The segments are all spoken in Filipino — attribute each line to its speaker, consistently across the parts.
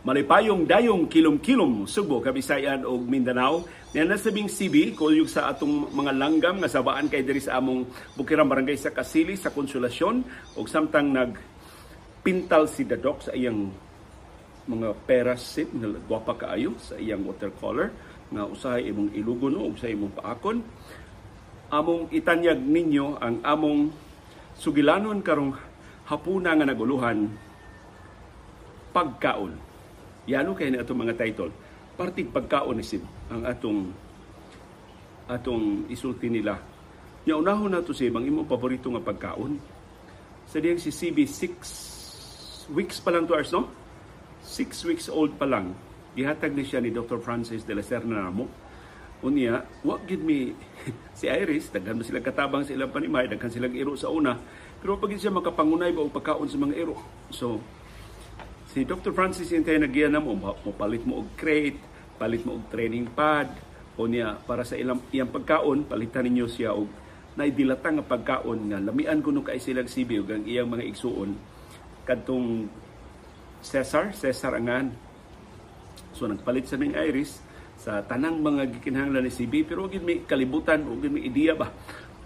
Speaker 1: Malipayong dayong kilom-kilom Subo, Kabisayan ug Mindanao. Yan nasabing CB kuyog sa atong mga langgam nga sabaan kay diri sa among Bukirang Barangay sa Kasili sa Konsolasyon ug samtang nag pintal si Dadok sa iyang mga perasit nga gwapa kaayo sa iyang watercolor nga usahay imong ilugon o sa imong paakon. Among itanyag ninyo ang among sugilanon karong hapuna nga naguluhan pagkaon Yano kay na atong mga title. Parting pagkaon ni Sim ang atong atong isulti nila. Nya unahon nato si ang imong paborito nga pagkaon. Sa diyang si CB 6 weeks pa lang to ours, no? 6 weeks old pa lang. Gihatag ni siya ni Dr. Francis de la Serna Namo. Unya, wa gid mi si Iris, daghan mo silang katabang sa ilang panimay, daghan silang iro sa una. Pero pag siya makapangunay ba og pagkaon sa mga iro. So, Si Dr. Francis yung tayo nagyan mo, palit mo og crate, palit mo og training pad, o niya para sa ilang iyang pagkaon, palitan ninyo siya og naidilatang nga pagkaon nga lamian kuno kay silang sibi ug ang iyang mga igsuon kadtong Cesar, Cesar angan. So nagpalit sa ning Iris sa tanang mga gikinahanglan ni CB pero gid may kalibutan o gid may ideya ba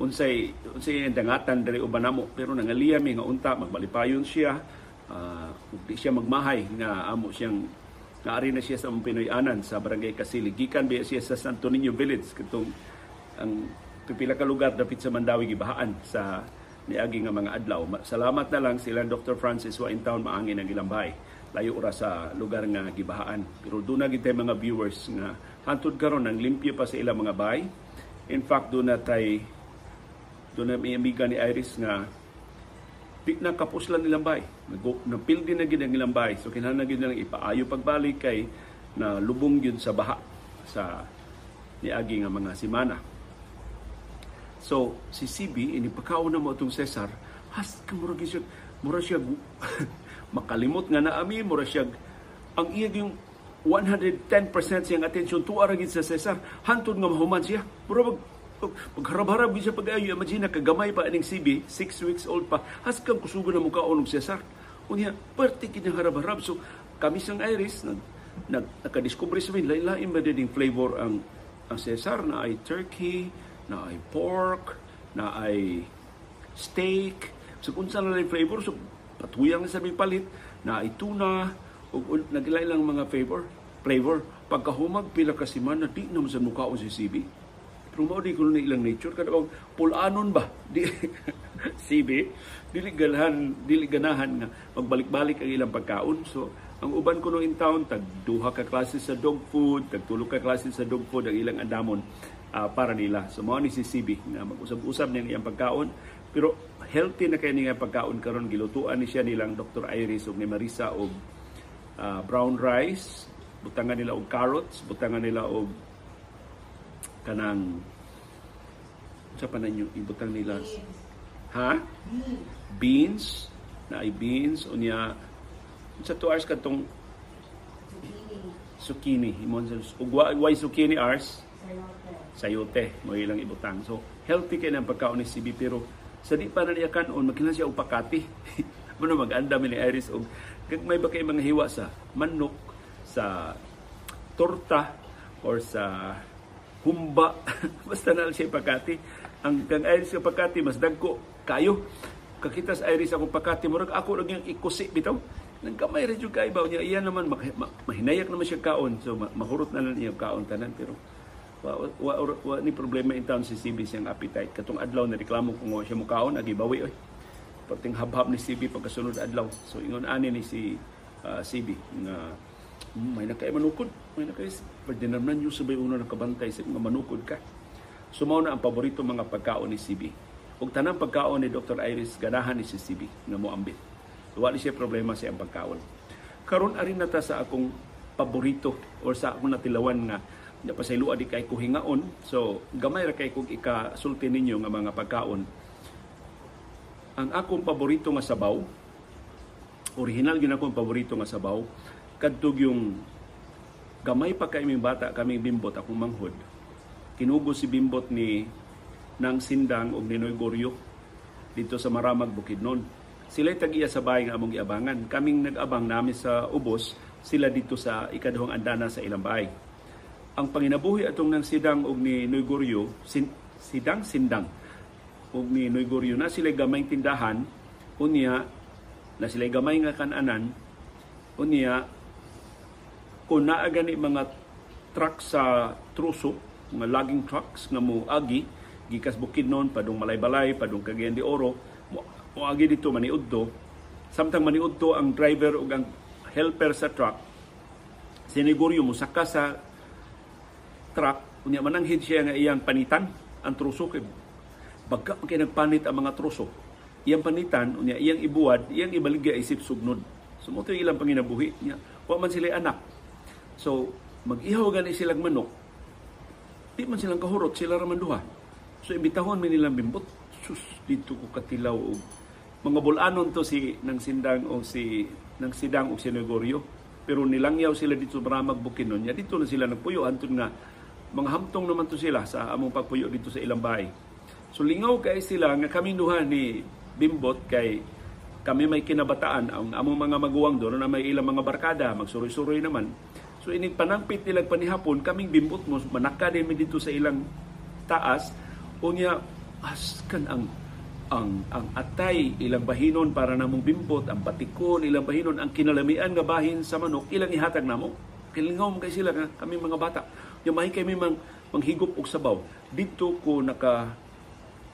Speaker 1: unsay unsay dangatan diri uban namo pero nangaliya mi nga unta magbalipayon siya uh, di siya magmahay nga amo siyang naari na siya sa Pinoy-anan sa Barangay Kasili. Gikan ba siya sa Santo Niño Village katong ang pipila ka lugar dapit sa Mandawi gibahaan sa niagi nga mga adlaw. Salamat na lang sila Dr. Francis wa in town maangin ang ilang bahay. Layo ora sa lugar nga gibahaan. Pero doon na gitay mga viewers nga hantud karon nang limpyo pa sa ilang mga bahay. In fact, doon na tay doon na may amiga ni Iris nga na kapuslan nilang bay. Napildi na gid ang ilang bay. So kinahanglan gid nilang ipaayo pagbalik kay na lubong gyud sa baha sa niagi nga mga simana. So si CB ini pagkaon na mo itong Cesar, has ka mura siya mura siya makalimot nga naami mura siya ang iya yung 110% siyang attention tuwa ra gid sa Cesar hantod nga mahuman siya. Mura Pagharap-harap siya pag-ayo, imagine kagamay pa aning CB, 6 weeks old pa, haskang kusugo na mukha og Cesar. Unya, perti kini harap-harap. So, kami sang Iris, nag, nag, nakadiscover sa min, lain-lain ba din flavor ang, ang Cesar na ay turkey, na ay pork, na ay steak. So, kung saan na flavor, so, patuyang na sa palit, na ay tuna, o, o nagilain lang mga flavor, flavor. Pagkahumag, pila kasi man, na di naman sa mukha o si CB mao di ko na ilang nature. Kada bang pulanon ba? Di CB dili ganahan dili ganahan nga magbalik-balik ang ilang pagkaon. So ang uban ko no in town tag duha ka klase sa dog food tag tulo ka klase sa dog food ang ilang andamon uh, para nila. So mao ni si CB nga mag-usab-usab niya iyang pagkaon. Pero healthy na kay niya pagkaon karon gilutuan ni siya nilang Dr. Iris ug ni Marisa og uh, brown rice butangan nila og carrots butangan nila og kanang sa pa ninyo ibutang nila ha? Beans? Na ay beans unya sa 2 hours katong zucchini. Imon sa ugwa why zucchini hours sayote. Mo ilang ibutang. So healthy kay nang pagkaon ni CB pero sa di pa na niya kanon magkina siya og pakati. Mo na maganda mi ni Iris og may ba kay mga hiwa sa manok sa torta or sa humba. Basta na siya pakati ang kang Iris nga pakati mas dagko kayo. Kakitas Iris akong pakati. Murag ako lang yung ikusi bitaw. Nang kamay rin yung kaibaw niya. Iyan naman mahinayak naman siya kaon. So mahurot na lang niya kaon tanan. Pero wa, wa, wa, wa, ni problema in town si CB siyang appetite. Katong adlaw na reklamo kung siya mo kaon agi bawi oy. Perting habhab ni CB pagkasunod adlaw. So ingon ani ni si uh, ah, CB nga may nakay manukod. May nakay pagdinamnan yung sabay uno ng kabantay sa mga manukod ka. Sumaw na ang paborito mga pagkaon ni CB. Ug tanang pagkaon ni Dr. Iris ganahan ni si CB nga mo ambit. Wala siya problema sa ang pagkaon. Karon arin na ta sa akong paborito or sa akong natilawan nga na pasayloa di kay kuhingaon. So gamay ra kay kog ikasulti ninyo nga mga pagkaon. Ang akong paborito nga sabaw, original gyud akong paborito nga sabaw kadtog yung gamay pa kay kaming bata kaming bimbot akong manghod kinugo si bimbot ni nang sindang og Ninoy Goryo dito sa Maramag Bukidnon Sila tag-iya sa bahay nga among giabangan. Kaming nag-abang namin sa ubos, sila dito sa ikaduhang andana sa ilang bahay. Ang panginabuhi atong nang sidang og ni Noy sin, sidang sindang og ni Noy na sila gamay tindahan unya na sila gamay nga kananan unya kung naa gani mga truck sa truso mga logging trucks nga mo agi gikas Bukidnon padung Malaybalay padung Cagayan de Oro mo agi dito maniudto. Samtang maniudto ang driver ug ang helper sa truck siniguryo mo saka sa truck unya mananghid siya nga iyang panitan ang truso kay bagka kay nagpanit ang mga truso. Iyang panitan unya iyang ibuwad iyang ibaligya isip sugnod. So mo ilang panginabuhi niya wa man sila anak so mag-ihaw gani silang manok di man silang kahurot sila raman duha so imbitahon mi nilang bimbot sus dito ko katilaw og mga bulanon to si nang sindang o si nang sidang og sinegoryo pero nilangyaw sila dito sa Maramag Bukinon. Dito na sila nagpuyo antud nga mga hamtong naman to sila sa among pagpuyo dito sa ilang bahay. So lingaw kay sila nga kami duha ni Bimbot kay kami may kinabataan ang among mga maguwang doon na may ilang mga barkada magsuroy-suroy naman. So inig panangpit nilang panihapon kaming bimbot mo manaka din dito sa ilang taas. Unya askan ang ang ang atay ilang bahinon para namong bimbot ang batikon ilang bahinon ang kinalamian nga bahin sa manok ilang ihatag namo. Kilingaw kay sila nga kami mga bata. Yung mahi kami mang manghigop og sabaw. Dito ko naka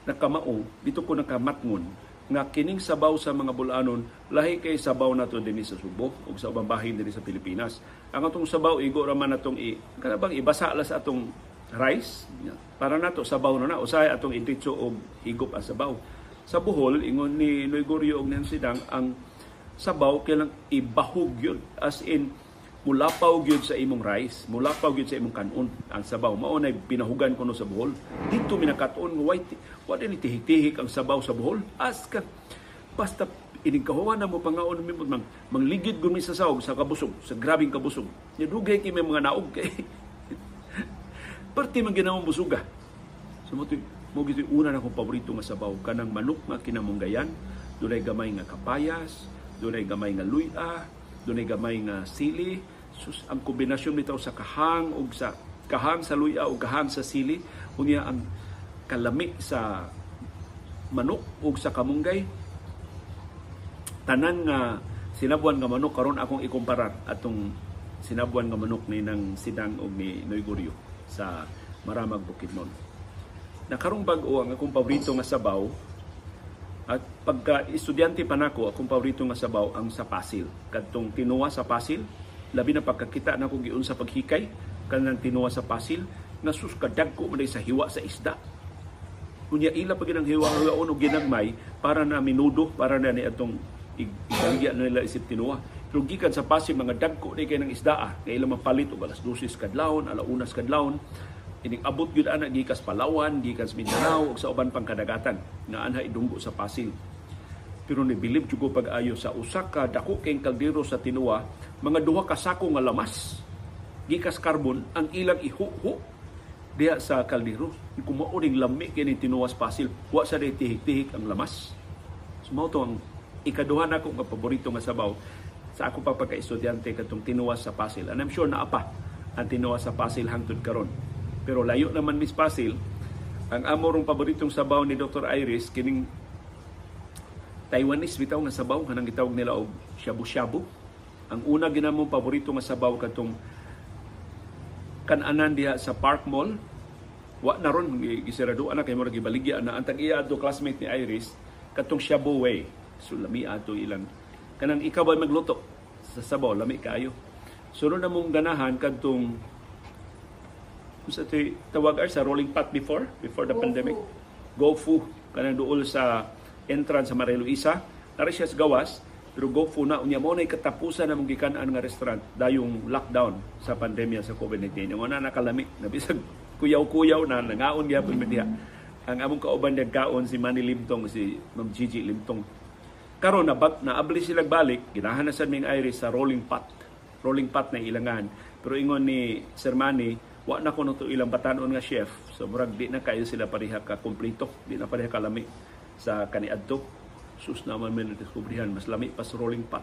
Speaker 1: nakamao dito ko nakamatngon nga kining sabaw sa mga bulanon lahi kay sabaw nato dinhi sa Subo ug sa ubang bahin dinhi sa Pilipinas ang atong sabaw igo ra man atong i kanabang ibasa la sa atong rice para nato sabaw na na usahay atong iditso og higop ang sabaw sa Bohol, ingon ni Noy Gorio og Sidang, ang sabaw kailang ibahog yun. As in, mulapaw gyud sa imong rice, mulapaw gyud sa imong kanon ang sabaw. Mao na pinahugan kuno sa Bohol. Dito minakaton nga white, wa ni tihik-tihik ang sabaw sa Bohol. As ka basta ining kahuwa na mo pangaon mi mang mangligid gumi sa sawog sa kabusog, sa grabing kabusog. Nya dugay kay may mga naog kay Perti man ginamong busuga. Sumutoy, mo gito una na kong paborito nga sabaw kanang manok nga kinamunggayan dunay gamay nga kapayas dunay gamay nga luya dunay gamay nga sili sus ang kombinasyon nito sa kahang ug sa kahang sa luya ug kahang sa sili unya ang kalami sa manok ug sa kamunggay. Tanan nga sinabuan nga manok karon akong ikumparar atong sinabuan nga manok ni nang sidang og ni Noy Guryo sa Maramag Bukidnon. Na karong bag-o ang akong paborito nga sabaw at pagka estudyante pa nako akong paborito nga sabaw ang sa pasil. Kadtong tinuwa sa pasil labi na pagkakita nako giun sa paghikay kanang tinuwa sa pasil nga sus kadag ko sa hiwa sa isda unya ila pag ang hiwa hiwa og ginagmay para na minudo para na ni atong ibaligya na nila isip tinuwa pero gikan sa pasil mga dagko ni kay ng isda ah, kay ila mapalit og alas 12 kadlawon ala unas kadlawon Ining abot gyud ana gikas Palawan, gikas Mindanao ug sa uban pang kadagatan nga anha idunggo sa Pasil. Pero ni bilib jud pag-ayo sa usa ka dako kay kaldero sa Tinuwa, mga duha ka sako nga lamas gikas karbon ang ilang ihuho diha sa kaldero. Kung mauring lami kini Tinuwas Pasil, wa sa tihik-tihik ang lamas. Sumaw to ang ikaduha na ko nga paborito nga sabaw sa ako pa pagka-estudyante katong Tinuwas sa Pasil. And I'm sure na apa ang Tinuwas sa Pasil hangtod karon pero layo naman Miss Pasil, ang amorong paboritong sabaw ni Dr. Iris kining Taiwanese bitaw nga sabaw kanang gitawag nila og shabu-shabu. Ang una ginamong paborito nga sabaw katong kananan diha sa Park Mall. Wa na ron gisirado ana kay murag gibaligya na. Antang iya adto classmate ni Iris katong shabu way. So lami ato ilang kanang ikaw ba magluto? Sa sabaw lami kaayo. Sunod na mong ganahan kadtong sa tawag sa rolling pot before? Before the Go pandemic? GoFu kanang duol sa entrance sa Maria Luisa. Nari siya sa gawas pero GoFu na unya. Mo na katapusan na gikan-an nga restaurant dayong lockdown sa pandemya sa COVID-19 yung na nakalami nabisag kuyaw-kuyaw na nangaon gyapon media ang among kauban niya kaon si Manny Limtong si Ma'am Gigi Limtong. Karon na na abli sila balik ginahan na sa ming Iris sa rolling pot. Rolling pot na ilangan pero ingon ni Sir Manny wa na ko to ilang batanon nga chef. So murag di na kayo sila pareha ka kompleto di na pareha kalami sa kaniadto sus naman may nadiskubrihan. Mas lami pa sa rolling pot.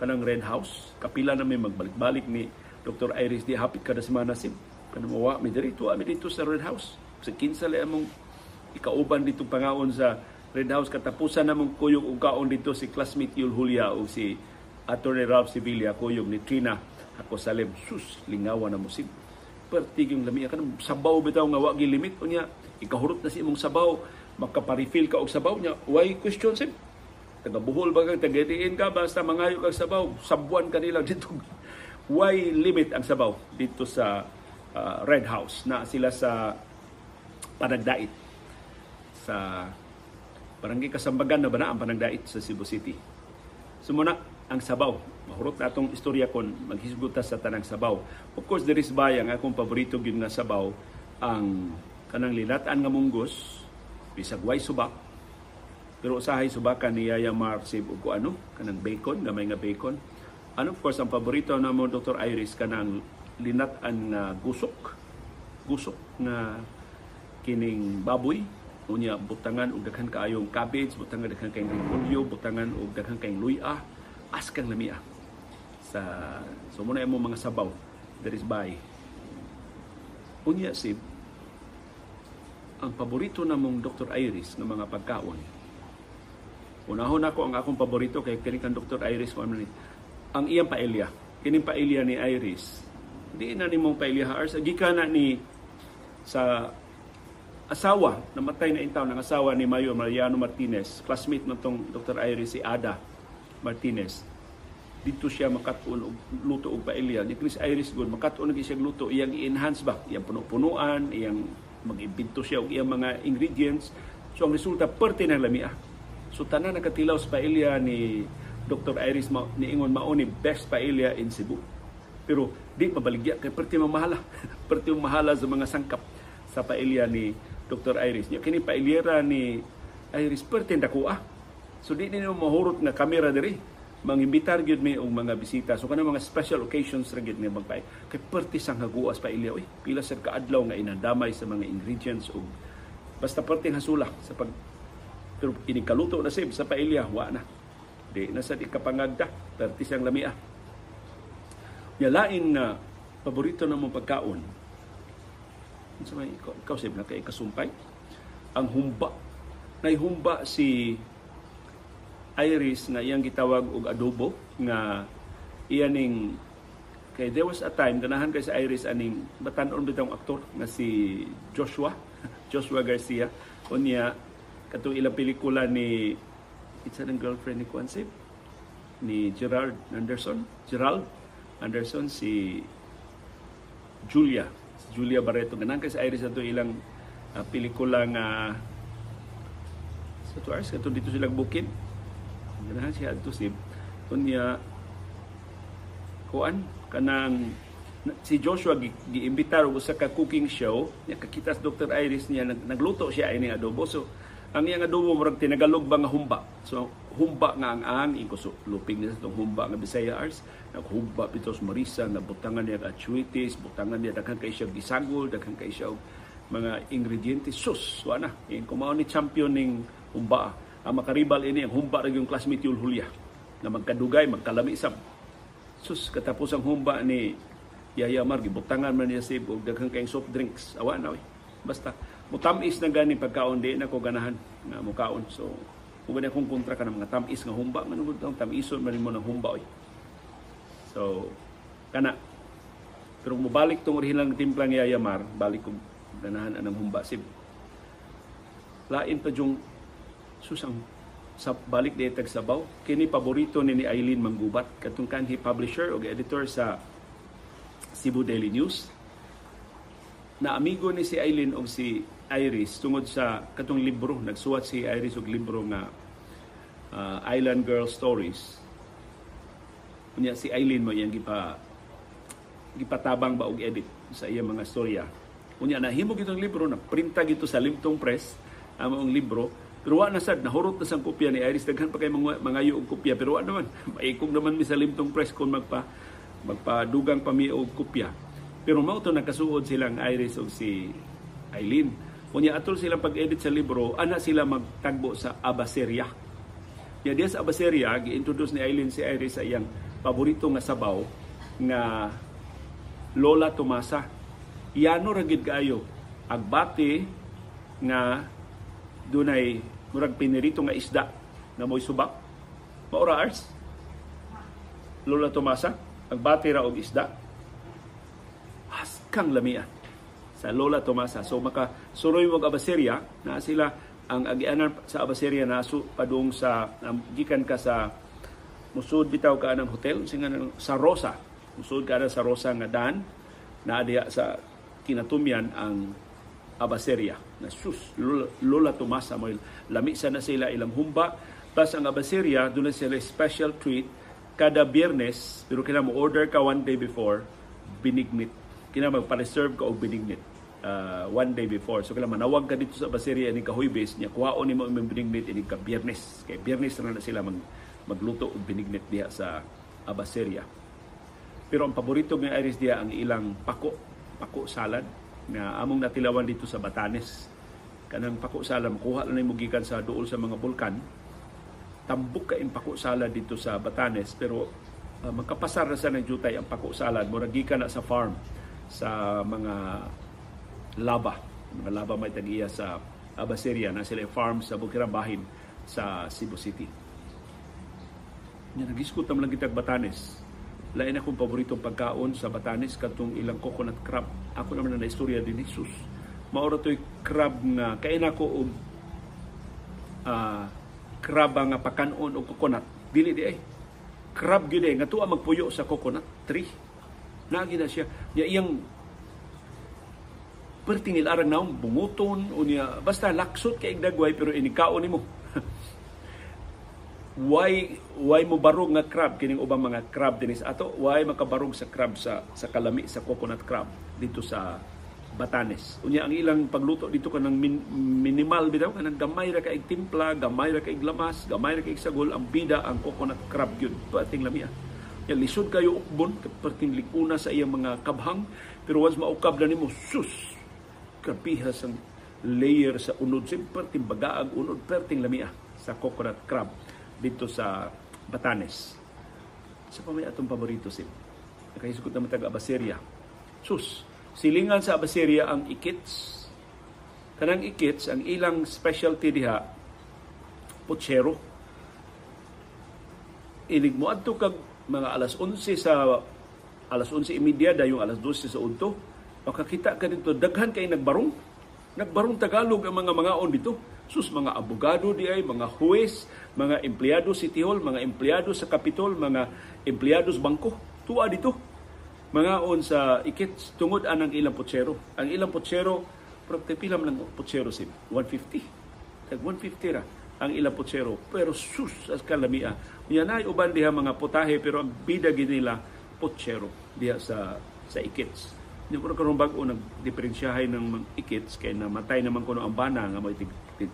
Speaker 1: Kanang red house kapila na may magbalik-balik ni Dr. Iris di hapit kada semana sim. Kanang mawa mi diri tuwa mi dito sa red house. Sa kinsa le among ikauban dito pangaon sa red house katapusan namong kuyog og kaon dito si classmate Yul Julia o si Attorney Ralph Sevilla kuyog ni Trina ako salim sus lingawan na mo sim. Pertig yung lami. Kan sabaw bitaw nga wa limit. Unya ikahurot na si imong sabaw. Makaparefill ka og sabaw nya why question sim taga Bohol ba kang taga ka basta mangayo kag sabaw sabuan kanila dito why limit ang sabaw dito sa uh, Red House na sila sa Panagdait sa Barangay Kasambagan na ba na ang Panagdait sa Cebu City. Sumuna ang sabaw. Mahurot na istorya kon maghisguta sa tanang sabaw. Of course, there is bay ang akong paborito gyud nga sabaw ang kanang lilatan nga munggos bisag way subak pero usahay subakan ni Yaya Marsib ug ano kanang bacon gamay nga bacon. Ano of course ang paborito na mo Dr. Iris kanang linatan nga gusok. Gusok na kining baboy. Unya butangan og daghan kaayong cabbage butangan daghan kayong repolyo butangan og daghan kayong luya. As kang lamia sa so mo mga sabaw. There is by unya sib. Ang paborito na mong Dr. Iris ng mga pagkaon unahon ako ang akong paborito kay kini kan Dr. Iris mo ang iyang paelya kining paelya ni Iris di na ni mong paelya ars gikan na ni sa asawa namatay na intaw ng asawa ni Mayor Mariano Martinez. Classmate natong Dr. Iris si Ada Martinez. Dito siya makatuon og luto og paella ni Chris Iris gud makatuon gyud siya luto. Iyang i-enhance ba? Iyang puno-punuan iyang mag-imbento siya og iyang mga ingredients. So ang resulta perte ng lamia so tanan nakatilaw sa paella ni Dr. Iris ma, ni ingon mao ni best paella in Cebu pero di mabaligya kay perte mamahala perte mahala sa mga sangkap sa paella ni Dr. Iris nya kini paellera ni Iris perte dako ah So di din mo mahurot nga kamera diri mangimbitar gyud mi og mga bisita. So kanang mga special occasions ra gyud nga magpay. Kay perti sang haguas pa ilya oy. Pila sa kaadlaw nga inadamay sa mga ingredients og basta perti hasula sa pag pero inikaluto na sib sa pailya wa na. Di na sa di kapangagda perti sang lamia. Ya lain na paborito na mo pagkaon. Sa may ikaw, ikaw sib na kay kasumpay. Ang humba. Nay humba si iris nga iyang gitawag og adobo nga iyaning kay there was a time ganahan kay sa iris aning batan-on bitong aktor nga si Joshua Joshua Garcia unya kato ilang pelikula ni it's ang girlfriend ni Kwan ni Gerald Anderson Gerald Anderson si Julia si Julia Barreto. Ganahan kay sa iris ato ilang uh, pelikula nga sa tuars kato dito silang bukid. Ganahan siya adto sib kunya kuan kanang si Joshua giimbitar og usa ka cooking show. Nya kakita sa Dr. Iris niya nag, nagluto siya ini adobo. So ang iyang adobo murag tinagalog ba nga humba? So humba nga ang ang iko so luping niya sa humba nga Bisaya Arts. Naghumba pitos marisa nga butangan niya atsuitis butangan niya daghan kay siya gisagol daghan kay siya mga ingredientes sus wa na yung kumao ni champion ning humba. Ang makaribal ini ang humba ra yung classmate Yul Julia na magkadugay magkalami sab sus katapos ang humba ni Yaya Mar gibutangan man niya si og daghang kayong soft drinks. Awa na oy. Basta mutamis na gani pagkaon di na ko ganahan nga mukaon. So kung na kung kontra ka ng mga tamis nga humba. Man gud ang tamison man mo ng humba oy. So kana pero mubalik tong original nga timplang Yaya Mar balik ko ganahan anang humba sib. Lain pa yung susang sa balik di tag sabaw. Kini paborito ni ni Eileen Manggubat katong kanhi publisher o editor sa Cebu Daily News. Na amigo ni si Eileen o si Iris tungod sa katong libro nagsuwat si Iris og libro nga uh, Island Girl Stories. Unya si Eileen mo iyang gipa gipatabang ba og edit sa iyang mga storya. Unya nahimo gitong libro na printa gito sa Limtong Press ang libro. Pero wa na sad nahurot na sang kopya ni Iris. Daghan pa kay mga mangayo og kopya pero wa naman. Maikog naman mi sa limtong press kon magpa magpadugang pa mi og kopya. Pero mao to nakasuod silang Iris og si Eileen. Kunya atol silang pag-edit sa libro, ana sila magtagbo sa Abaseria. Ya diya sa Abaseria, gi-introduce ni Eileen si Iris sa iyang paborito nga sabaw nga Lola Tomasa. Iyano ra gid kaayo agbati nga dunay murag pinirito nga isda na mo'y subak. Maura Ars? Lola Tomasa, agbati ra og isda. Haskang lamian sa Lola Tomasa. So maka suroy mo Abaseria na sila ang agianan sa Abaseria na su padung sa um, gikan ka sa musud bitaw ka ng hotel. Singa sa Rosa. Musud ka sa Rosa nga dan. Na diya sa kinatumyan ang Abaseria na sus Lola, Lola Tomasa mo lami sa na sila ilang humba. Plus ang Abaseria doon sila special treat. Kada biyernes pero kina mo order ka one day before binignit kina magpa-reserve ka og binignit uh, one day before. So kailangan manawag ka dito sa Baseria ni Kahuybes, niya kuhaon nimo imong binignit ini ka Biyernes. Kay Biyernes na, na sila mag, magluto og binignit diha sa Abaseria. Pero ang paborito ng Iris diya ang ilang pako, pako salad na among natilawan dito sa Batanes. Kanang pako salad makuha lang mo gikan sa duol sa mga bulkan. Tambok ka in pako salad dito sa Batanes pero uh, magkapasar na sa ng jutay ang pako salad murag gikan na sa farm sa mga laba. Mga laba may tagiya sa Abaseria na sila farm sa Bukirabahin sa Cebu City. Nga nagiskot naman lang kitag Batanes. Lain akong paboritong pagkaon sa Batanes katong ilang coconut crab. Ako naman na istorya din Jesus. Maura to'y crab nga kain ako og uh, crab nga pakanon o coconut. Dili di ay. Crab gid nga tuwa magpuyo sa coconut tree. Nagi na siya. Ya, iyang pertingil arang naong bunguton unya basta laksot kay dagway pero inikaon nimo why why mo barog nga crab kining ubang mga crab dinis ato why makabarog sa crab sa sa kalami sa coconut crab dito sa Batanes. Unya ang ilang pagluto dito kanang min, minimal bitaw kanang gamay ra kay timpla, gamay ra kay lamas, gamay ra kay sagol ang bida ang coconut crab gyud. Pating lamia. Ya lisod kayo ukbon perting likuna sa iyang mga kabhang pero once maukab na nimo sus kapihas ang layer sa unod. Siyempre, timbagaag unod, perting lamia sa coconut crab dito sa Batanes. Sa pa may atong paborito sim. Nakahisgot naman taga Abaseria. Sus, silingan sa Abaseria ang ikits. Kanang ikits, ang ilang specialty diha, putsero. Inig mo adto kag mga alas 11 sa alas 11.30 dayong alas 12 sa unto makakita ka dito, daghan kay nagbarong. Nagbarong Tagalog ang mga mga on dito. Sus, mga abogado di ay, mga huwes, mga empleyado City Hall, mga empleyado sa Capitol, mga empleyado sa bangko. Tuwa dito. Mga on sa ikit, tungod anang ilang potsero. Ang ilang potsero, pero pilam lang potsero sim, 150. Tag 150 ra ang ilang potsero. Pero sus, as kalamia. Yan ay uban diha mga putahe, pero ang bida nila potsero diha sa sa ikits. Di ko karon bag-o nagdiferensyahay ng ikits kay namatay naman kuno ang bana nga may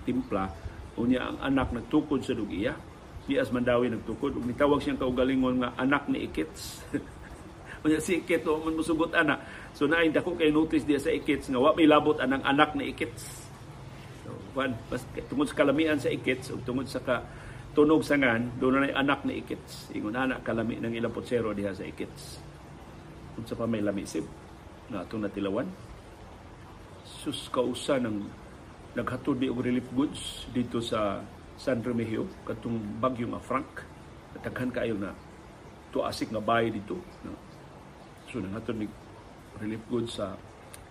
Speaker 1: timpla unya ang anak nagtukod sa dugiya. Di as mandawi nagtukod ug nitawag siyang kaugalingon nga anak ni ikits. unya si ikit o man musugot ana. So naay dako kay notice diya sa ikits nga wa may labot anang anak ni ikits. Pas, tungod sa kalamian sa ikits ug tungod sa ka tunog sangan doon na anak ni ikits. Ingon anak kalami ng ilang potsero diha sa ikits. Unsa pa may lamisib na atong natilawan. Sus kausa ng naghatod di og relief goods dito sa San Remigio katong bagyo nga Frank. Daghan kaayo na tuasik nga bahay dito. No? So naghatod ni relief goods sa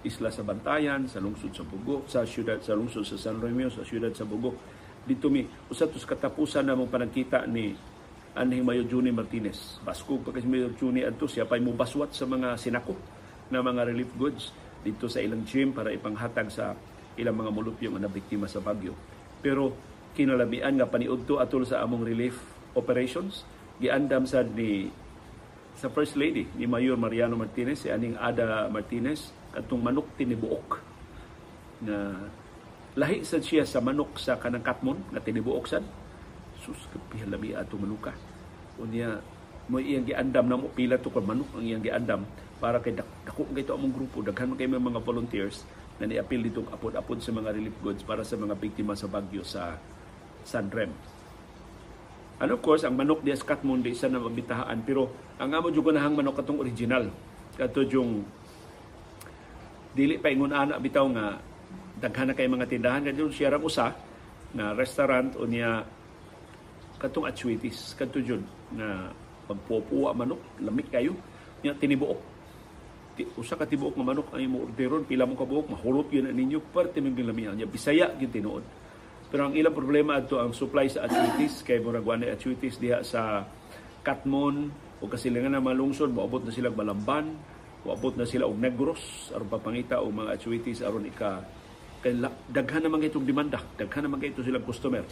Speaker 1: isla sa Bantayan, sa lungsod sa Bugo, sa syudad sa lungsod sa San Remigio, sa syudad sa Bugo. Dito mi usa tos katapusan na mong panagkita ni Anhing Mayo Juni Martinez. Basko pa kasi Mayo Juni adto siya pay mo baswat sa mga sinako na mga relief goods dito sa ilang gym para ipanghatag sa ilang mga mulupyo nga nabiktima sa bagyo. Pero kinalabian nga paniudto atol sa among relief operations giandam sa ni sa First Lady ni Mayor Mariano Martinez si aning Ada Martinez katong manok tinibuok. Na lahi sad siya sa manok sa kanang katmon nga tinibuok sad. Sus kapihalabi ato manuka. Unya mo iyang giandam na mo pila to kon manok ang iyang giandam para kay dako kay among grupo. Daghan kay mga volunteers na niapil dito apod-apod sa mga relief goods para sa mga biktima sa bagyo sa San Rem. And of course, ang manok di Katmon di isa na mabitahaan. Pero ang amo jud nahang manok katong original. Kato yung dili pa ingon ana bitaw nga daghan na kay mga tindahan. Kadto siya ra usa na restaurant o niya katong atsuitis kadto jud na pagpupuwa manok lamig kayo. Nya tinibuok. Ti, usa ka tibuok nga manok ang imo orderon pila mo ka buok mahulot gyud ninyo parte man gyud lamian nya bisaya gyud tinuod. Pero ang ilang problema adto ang supply sa atsuitis kay murag wala atsuitis diha sa Katmon o kasilingan na malungsod moabot na sila Balamban Wabot na sila og negros aron papangita og mga atsuitis aron ika kay daghan naman itong demanda, daghan naman ito silang customer.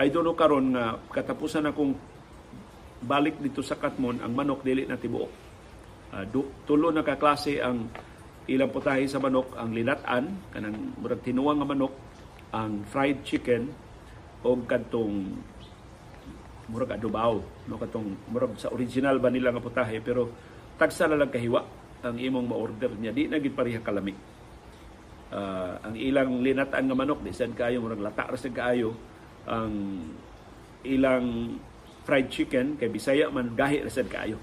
Speaker 1: I don't know karon nga katapusan akong balik dito sa Katmon ang manok dili na tibuok. Uh, tulo na ka klase ang ilang putahe sa manok, ang linatan, kanang murag tinuwang nga manok, ang fried chicken o kadtong murag adobaw, no katong murag sa original ba nila nga putahe pero tagsa na lang kahiwa ang imong ma-order niya di na gid pareha kalami uh, ang ilang linataan nga manok di sad kaayo murag lata ra sad ang ilang fried chicken kay Bisaya man gahi ra sad kaayo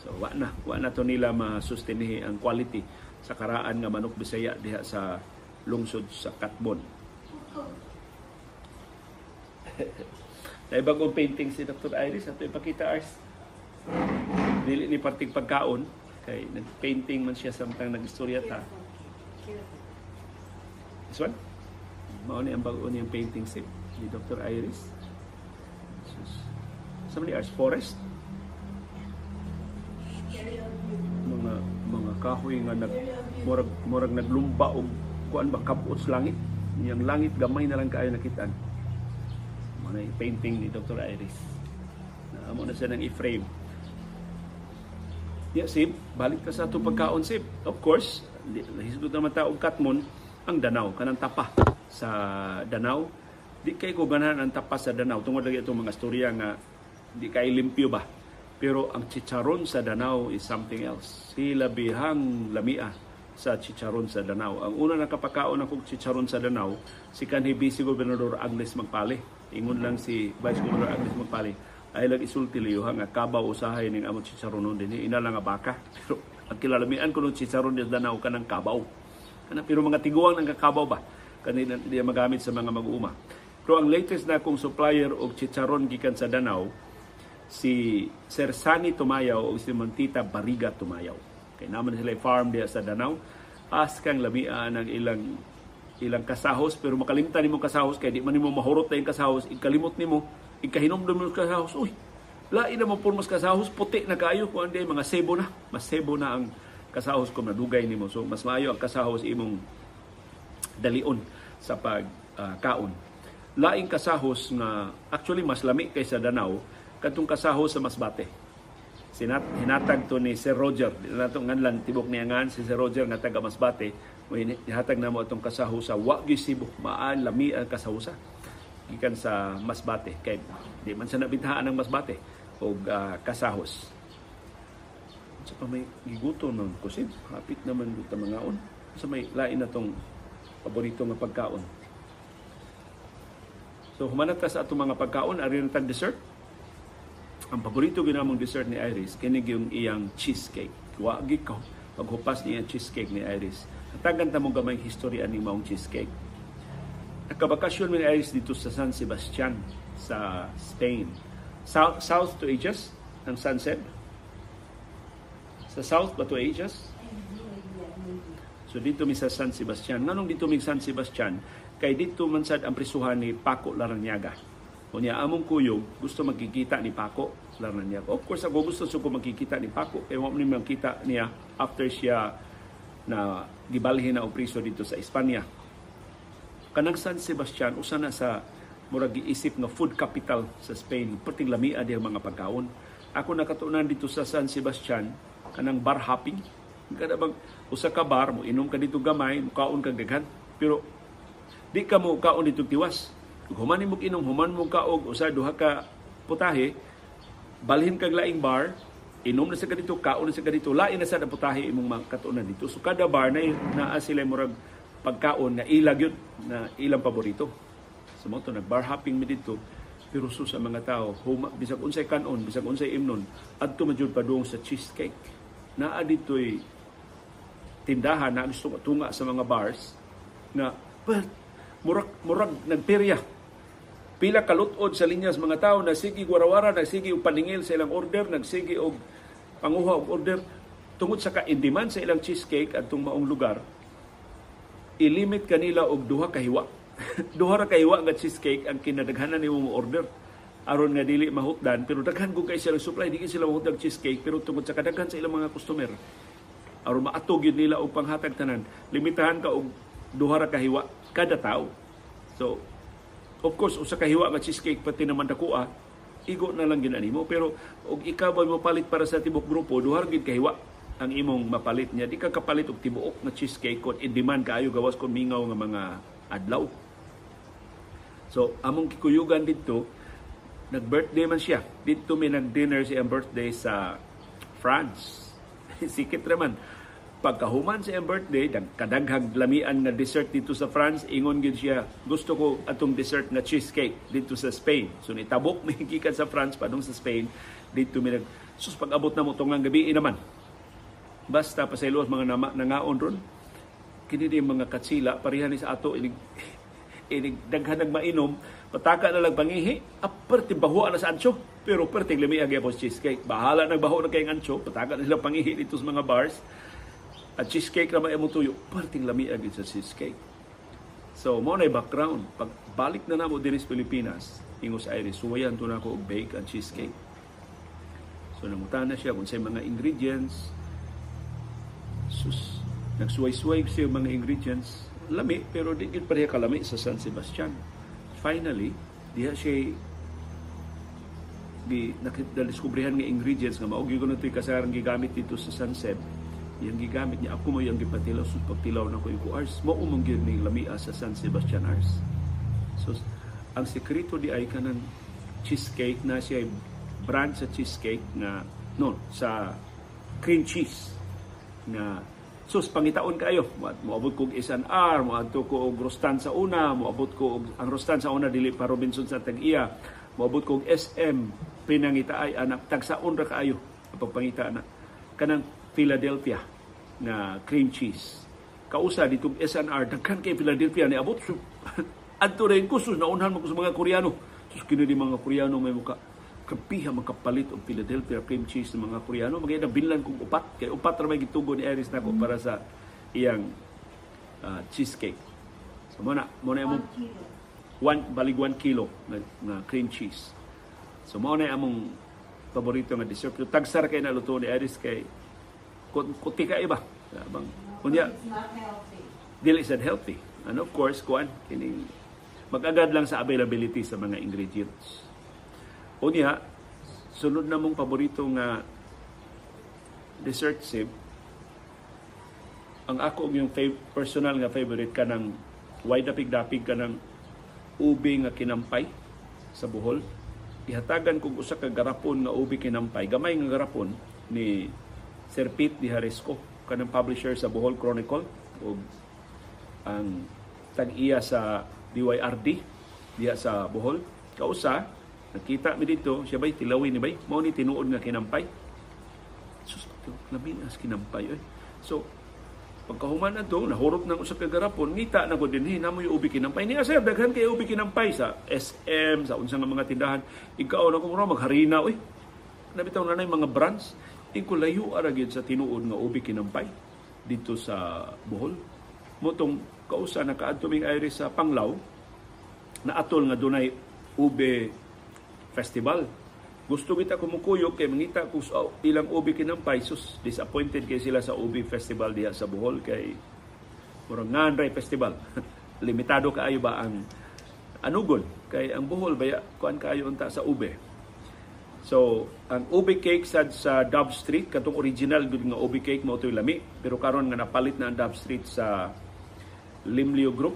Speaker 1: so wa na wa na to nila masustinihi ang quality sa karaan nga manok Bisaya diha sa lungsod sa Katmon Dahil bagong painting si Dr. Iris, ato ipakita Ars. Dili ni parting pagkaon, Kay nag-painting man siya samtang nag-istorya ta. This one? Mao ni ang bago niyang painting si ni Dr. Iris. Many arts forest. Mga mga kahoy nga nag murag murag naglumba og kuan ba kapot sa langit. Yang langit gamay na lang kaayo nakitaan. Mga painting ni Dr. Iris. Na na siya ng i-frame Yeah, Sib, balik ka sa itong pagkaon, Sib. Of course, hisgot naman taong katmon, ang Danau, kanang tapa sa Danau. Di kay ko ganahan ang tapa sa Danau. Tungod lagi itong mga storya nga di kay limpyo ba. Pero ang chicharon sa Danau is something else. Sila bihang lamia sa chicharon sa Danau. Ang una nakapakaon akong chicharon sa Danau, si kanhi Vice Gobernador Agnes Magpale. Ingon lang si Vice Governor Agnes Magpale ay lag isulti liyo nga kabaw usahay ning among chicharon din ina lang nga baka. Pero ang kilalamian ko ng chicharon din danaw ka ng kabaw. Kana pero mga tiguang ng kakabaw ba? Kanila di magamit sa mga mag-uma pero ang latest na kong supplier og chicharon gikan sa Danau si Sir Sani Tumayaw o si Montita Bariga Tumayaw. Kay naman sila farm diya sa Danau as kang lamian ang ilang ilang kasahos pero makalimtan nimo kasahos kay di man nimo mahurot na yung kasahos ikalimot nimo ikahinomdom mo kasahos, uy, lain naman po mas kasahos, puti na kayo, kung hindi, mga sebo na, mas sebo na ang kasahos kung nadugay nimo. So, mas maayo ang kasahos imong dalion sa pagkaon. Uh, Laing kasahos nga, actually, mas lami kaysa Danau, katong kasahos sa Masbate. Sinat, hinatag to ni Sir Roger. Di na itong nganlan, tibok niya ngan, si Sir Roger nga taga Masbate, hinatag na mo itong kasahos sa Wagyu Cebu, maan lami ang kasahusa gikan sa Masbate. Kay di man sa nabintaan ng Masbate og uh, kasahos. Sa pa may giguto ng kusin hapit naman dito mga on sa may lain na tong paborito nga pagkaon. So humanat ka sa atong mga pagkaon ari na tag dessert. Ang paborito ginamong dessert ni Iris kini yung iyang cheesecake. Wa ko paghupas niya cheesecake ni Iris. Natagan ta mo gamay historya ni maong cheesecake Nakabakasyon mi Iris dito sa San Sebastian sa Spain. South, south to Aegis ang sunset. Sa south ba to Aegis? So dito mi sa San Sebastian. Nganong dito mi San Sebastian? Kay dito man sad ang prisuhan ni Paco Laranyaga. Unya among kuyog gusto magkikita ni Paco Laranyaga. Of course ako gusto ko magkikita ni Paco kay mo ni makita niya after siya na gibalhin na og priso dito sa Espanya kanang San Sebastian usa na sa murag giisip nga food capital sa Spain. Perting lamia di mga pagkaon. Ako nakatunan dito sa San Sebastian kanang bar hopping. Kada bang usa ka bar mo inom ka dito gamay mukaon ka daghan pero di ka mo kaon dito tiwas. Human mo inom human mo kaog usa duha ka putahe balhin kag laing bar inom na sa kadito kaon na sa kadito lain na sa putahe imong makatunan dito. So kada bar na naa sila murag pagkaon nga ilag yun na ilang paborito. So mo to nag bar hopping mi dito Pero so sa mga tao, huma, bisag unsay kanon, bisag unsay imnon, adto majud padung sa cheesecake. Naa ditoy tindahan na gusto tunga sa mga bars na murag murag nagperya pila kalutod sa linyas mga tao na sige warawara nagsige og paningil sa ilang order nagsige og panguha og order tungod sa ka-in-demand sa ilang cheesecake atong maong lugar ilimit kanila og duha ka hiwa. Duha ra ka hiwa nga cheesecake ang kinadaghanan nimo mo order. Aron nga dili mahutdan pero daghan ko kay sila supply di sila mahutdan cheesecake pero tungod sa kadaghan sa ilang mga customer aron maatog yun nila og panghatag tanan. Limitahan ka og duha ra ka hiwa kada tao. So Of course, usa ka hiwa nga cheesecake pati naman dakuha, igo na lang ginanimo pero og ikaw mo palit para sa tibok grupo duhar gid kahiwa ang imong mapalit niya. Di ka kapalit og tibuok nga cheesecake kon in demand kaayo gawas kon mingaw nga mga adlaw. So among kikuyugan dito nag birthday man siya. Dito may nag dinner siya ang birthday sa France. Sikit raman pagkahuman sa iyang birthday, kadaghag lamian nga dessert dito sa France, ingon gid siya, gusto ko atong dessert nga cheesecake dito sa Spain. So nitabok mi gikan sa France padung sa Spain, dito mi nag sus pag-abot na mo tungang gabi naman. Basta pasaylo mga nama, nangaon ron. Kini di mga katsila pareha ni sa ato inig inig daghan nag mainom, pataka na lang pangihi, aperte baho na sa ancho. Pero perting lami agi cheesecake. Bahala nagbaho na kay ancho, pataka na sila pangihi dito sa mga bars at cheesecake naman mo tuyo, parting lami agad sa cheesecake. So, mo na background. Pag balik na namo diri sa Pilipinas, Ingos Aires, suwayan to na ako bake and cheesecake. So, namutan na siya kung sa mga ingredients. Sus, nagsuway-suway siya mga ingredients. Lami, pero di pa rin kalami sa San Sebastian. Finally, diha siya di nakidaliskubrihan nga ingredients nga maog gyud ito'y kasarang gigamit dito sa Sunset yang gigamit niya. Ako mo yang gipatilaw sus pagtilaw na ko yung ars mo umang ni lamia sa San Sebastian ars. So ang sekreto di ay kanang cheesecake na siya brand sa cheesecake na no sa cream cheese na sus pangitaon kayo. Moabot kog SNR moadto ko og rostan sa una moabot ko og ang rostan sa una dili pa Robinson sa tag-iya. Moabot kog SM pinangita ay anak tagsaon ra kaayo pagpangita na. Kanang Philadelphia na cream cheese. Kausa dito SNR daghan kay Philadelphia ni abot so adto rin ko sus naunhan mo ko sa mga Koreano. Sus kini di mga Koreano may muka kapiha makapalit og Philadelphia cream cheese ng mga Koreano magay na binlan kong upat kay upat ra may gitugo ni Iris nako para sa iyang uh, cheesecake. So mo na mo na imong one balig 1 kilo na, na cream cheese. So mo na among paborito nga dessert. Tagsar kay naluto ni Iris kay kuti ka iba. Bang, kunya, dili sad healthy. And of course, kuan kining magagad lang sa availability sa mga ingredients. Unya, sunod na mong paborito nga dessert sip, ang ako yung fav- personal nga favorite ka ng wide dapig-dapig ka ng ubi nga kinampay sa Bohol. Ihatagan kong usa ka garapon nga ubi kinampay, gamay nga garapon ni Sir Pete Di Haresco, kanang publisher sa Bohol Chronicle o ang tag-iya sa DYRD diya sa Bohol. Kausa, nakita mi dito, siya ba'y tilawin ni ba'y? Mao ni tinuod nga kinampay. Sus, labi na kinampay. Eh. So, pagkahuman na to, nahurot ng usa ka garapon, ngita na ko din, namo yung ubi kinampay. Niya sir, daghan kay ubi kinampay sa SM, sa unsang mga tindahan. Ikaw na kung magharina, uy. Nabitaw na na yung mga brands Iko layo aragid sa tinuod nga ubi kinampay dito sa Bohol. Motong kausa na kaadto ming Iris sa Panglaw na atol nga dunay ube festival. Gusto kita kumukuyog kay mangita ko sa ilang ubi kinampay sus disappointed kay sila sa ubi festival diha sa Bohol kay murang nganray festival. Limitado kaayo ba ang anugon kay ang Bohol baya kuan kaayo unta sa ube So, ang ubi cake sad sa Dove Street, katong original gud nga ubi cake mo lami, pero karon nga napalit na ang Dove Street sa Limlio Group.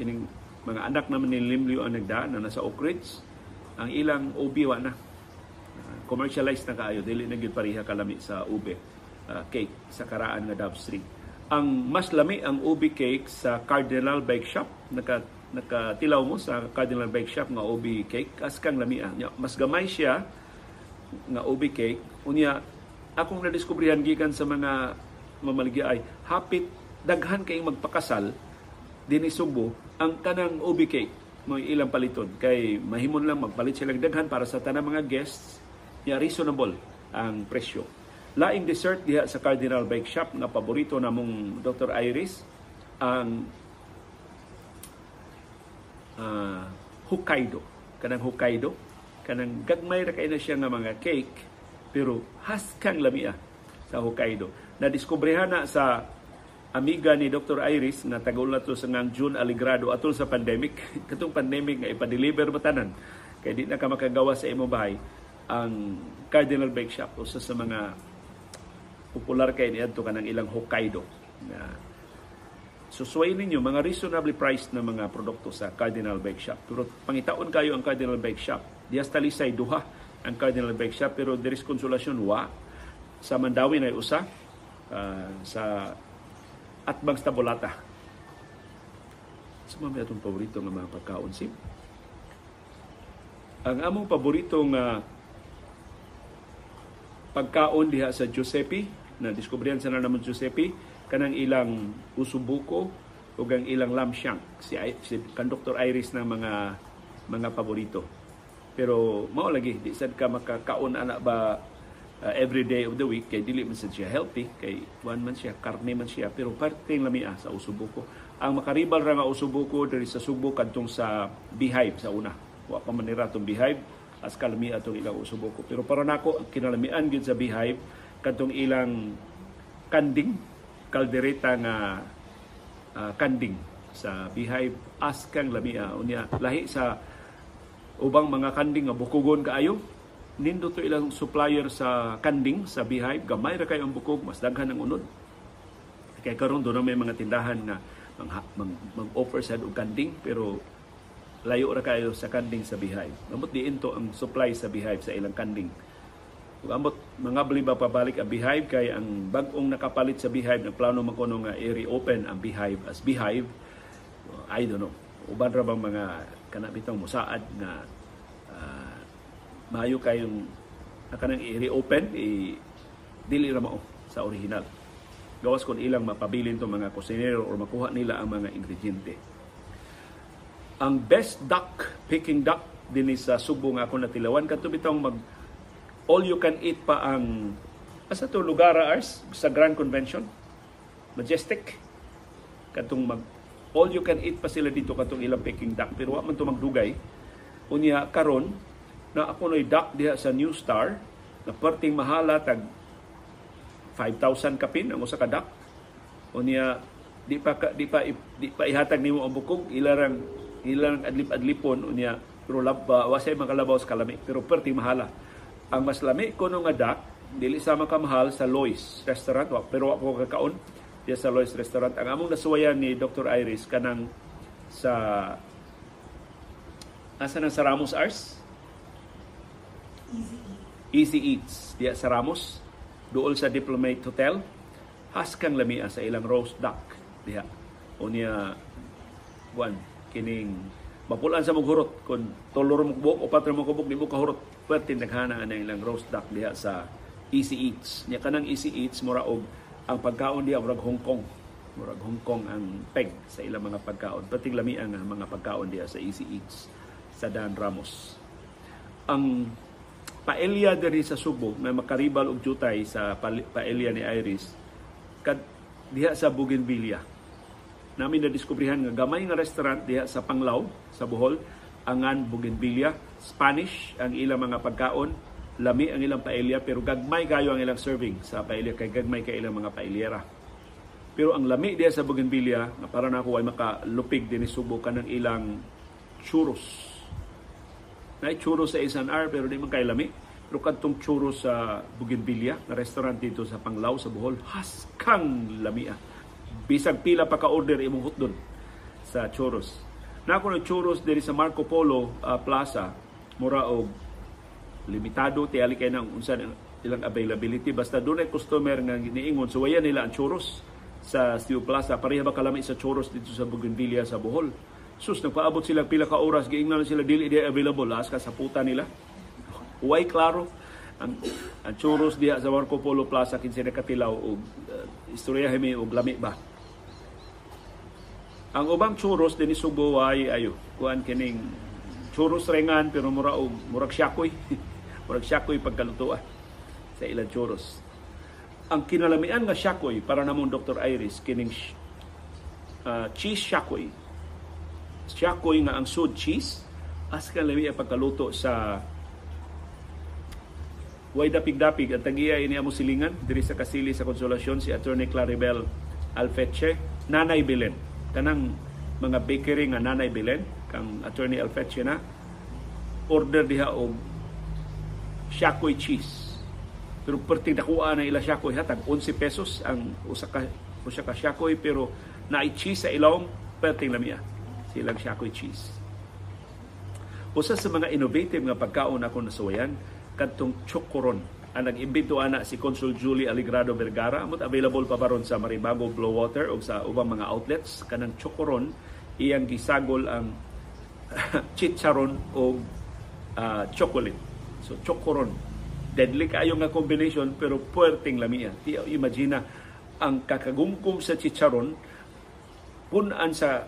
Speaker 1: Kining mga anak naman ni Limlio ang nagdaan na nasa Oak Ridge. Ang ilang ubi wa na. Commercialized na kaayo, dili na gyud pareha kalami sa ube uh, cake sa karaan nga Dove Street. Ang mas lami ang ubi cake sa Cardinal Bake Shop, naka nakatilaw mo sa Cardinal Bake Shop nga OB cake as kang lamia. Nya, Mas gamay siya nga OB cake. Unya akong nadiskubrihan gikan sa mga mamaligya ay hapit daghan kay magpakasal dinhi Subo ang kanang OB cake mo ilang paliton kay mahimon lang magpalit sila daghan para sa tanang mga guests ya reasonable ang presyo. Laing dessert diha sa Cardinal Bake Shop na paborito namong Dr. Iris ang uh, Hokkaido. Kanang Hokkaido. Kanang gagmay ra kay na siya nga mga cake pero haskang lamia sa Hokkaido. Nadiskobrehan na sa amiga ni Dr. Iris na tagulat to sa ngang June Aligrado atol sa pandemic. Katong pandemic nga ipa-deliver batanan kay di na ka makagawa sa imo bahay ang Cardinal Bake Shop usa sa mga popular kay niadto kanang ilang Hokkaido na susway ninyo mga reasonably priced na mga produkto sa Cardinal Bake Shop. Pero pangitaon kayo ang Cardinal Bake Shop. Dias talisay duha ang Cardinal Bake Shop pero there is consolation wa sa Mandawi na usa uh, sa Atbang Stabolata. Sa mga atong paborito nga mga pagkaon sim. Ang among paborito nga pagkaon diha sa Giuseppe na diskubrihan sa na naman Giuseppe kanang ilang usubuko ug ang ilang lamb shank si, si Conductor Iris na mga mga paborito. Pero mao lagi di sad ka makakaon ana ba uh, every day of the week kay dili man siya healthy kay one man siya karne man siya pero parte lamia sa usubuko. Ang makaribal ra nga usubuko diri sa Subo kadtong sa Beehive sa una. Wa pa man nira tong Beehive as kalami atong ilang usubuko. Pero para nako kinalamian gyud sa Beehive kadtong ilang kanding kaldereta nga uh, kanding sa Beehive askang lamia unya lahi sa ubang mga kanding nga bukugon kaayo nindo to ilang supplier sa kanding sa Beehive gamay ra kayo ang bukog mas daghan ang unod kay karon do na may mga tindahan nga mag-offer sa og kanding pero layo ra kayo sa kanding sa Beehive. Amot diin to ang supply sa Beehive sa ilang kanding Ug ambot mga ba pabalik ang Beehive kay ang bag-ong nakapalit sa Beehive na plano man kuno nga i-reopen ang Beehive as Beehive. I don't know. Uban ra bang mga kanabitang musaad na maayo kayong kanang i-reopen i dili ra mao sa original. Gawas kon ilang mapabilin to mga kusinero or makuha nila ang mga ingrediente. Ang best duck, picking duck din sa Subo nga ako natilawan. Kadto bitong mag all you can eat pa ang asa to lugar ars? Sa Grand Convention? Majestic? Katong mag all you can eat pa sila dito katong ilang Peking duck. Pero wa man to magdugay. Unya karon na ako noy duck diha sa New Star na perting mahala tag 5,000 kapin ang usa ka duck unya di pa di pa di pa ihatag nimo ang bukog ilarang ilarang adlip-adlipon unya pero laba wa say makalabaw sa kalami pero perting mahala ang mas lami ko nga dak, dili sa makamahal sa Lois Restaurant, pero ako kakaon diya sa Lois Restaurant. Ang among nasuwayan ni Dr. Iris kanang sa asa nang sa Ramos Ars?
Speaker 2: Easy
Speaker 1: Easy Eats. Diya sa Ramos duol sa Diplomat Hotel haskang lamia sa ilang roast duck diha. Unya buwan kining mapulan sa maghurot kung tolor mo kubok o patra mo kubok di mo kahurot. Pwerte naghana na ilang roast duck diha sa Easy Eats. Nya kanang Easy Eats mura og ang pagkaon diha murag Hong Kong. Murag Hong Kong ang peg sa ilang mga pagkaon. Pating lami ang mga pagkaon diha sa Easy Eats sa Dan Ramos. Ang paelya diri sa Subo na makaribal og jutay sa paelya ni Iris. Kad diha sa Bougainvillea. Namin na diskubrihan nga gamay nga restaurant diha sa Panglao sa Bohol angan Bougainvillea Spanish ang ilang mga pagkaon lami ang ilang paella pero gagmay kayo ang ilang serving sa paella kay gagmay kay ilang mga paellera pero ang lami diha sa Bougainvillea na para na ako ay makalupig din subukan ng ilang churros na churros sa SNR pero di man kay lami. Pero kadtong churros sa Bougainvillea na restaurant dito sa Panglao sa Bohol haskang lamia bisag pila pa ka-order imong hotdon sa churros. Na ako ng churros diri sa Marco Polo uh, Plaza, mura og limitado tiyali kay nang unsa ilang availability. Basta doon ay customer nga niingon so waya nila ang churros sa Steel Plaza. Pareha ba kalami sa churros dito sa Bougainvillea sa Bohol Sus, nagpaabot sila pila ka oras, giingnan na sila dili di available, laas ka sa puta nila. Huwag klaro, ang, ang churros diha sa Marco Polo Plaza, kinsa na katilaw, o uh, istorya himi, o lami ba. Ang ubang churros din Subo ay ayo, kuan kining churros rengan pero mura og murag syakoy. murag syakoy pagkalutuan sa ilang churros. Ang kinalamian nga syakoy para namon Dr. Iris kining uh, cheese syakoy siyakoy nga ang sud cheese. As ka lami ang pagkaluto sa way dapig-dapig ang tagiya ini amo silingan diri sa kasili sa konsolasyon si Attorney Claribel Alfeche Nanay Belen. Kanang mga bakery nga Nanay Belen kang Attorney Alfeche na order diha og shakoy cheese. Pero perting dakuha na ila shakoy hatag 11 pesos ang usa ka usa ka shakoy pero naay cheese sa ilawom perting lamia silang shakoy cheese. Usa sa mga innovative nga pagkaon ako nasuwayan kadtong chokoron. Ang nag-imbento ana si Consul Julie Aligrado Vergara amot available pa baron sa Maribago Blue Water o sa ubang mga outlets? Kanang chokoron iyang gisagol ang chicharon o uh, chocolate. So chokoron. Deadly kayo nga combination pero puwerteng lamia. Ti imagine ang kakagumkum sa chicharon punan sa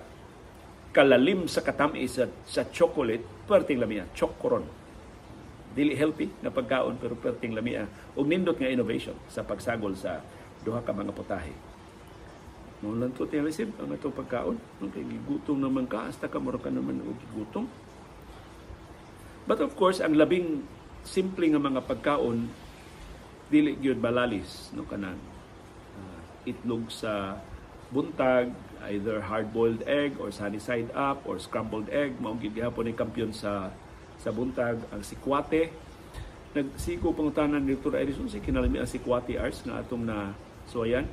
Speaker 1: kalalim sa katamis sa, sa chocolate, perting lamia, chokoron. Dili healthy na pagkaon pero perting lamia ug nindot nga innovation sa pagsagol sa duha ka mga putahe. Mo lang to receive ang ato pagkaon. Kay gigutom naman ka hasta ka ka naman og gigutom. But of course, ang labing simple nga mga pagkaon dili gyud balalis no kanan uh, itlog sa buntag either hard-boiled egg or sunny side up or scrambled egg. Mao gid gihapon ni kampiyon sa sa buntag ang sikwate. Nagsiko pangutanan ni Dr. Edison si kinalimi ang sikwate arts nga atong na suwayan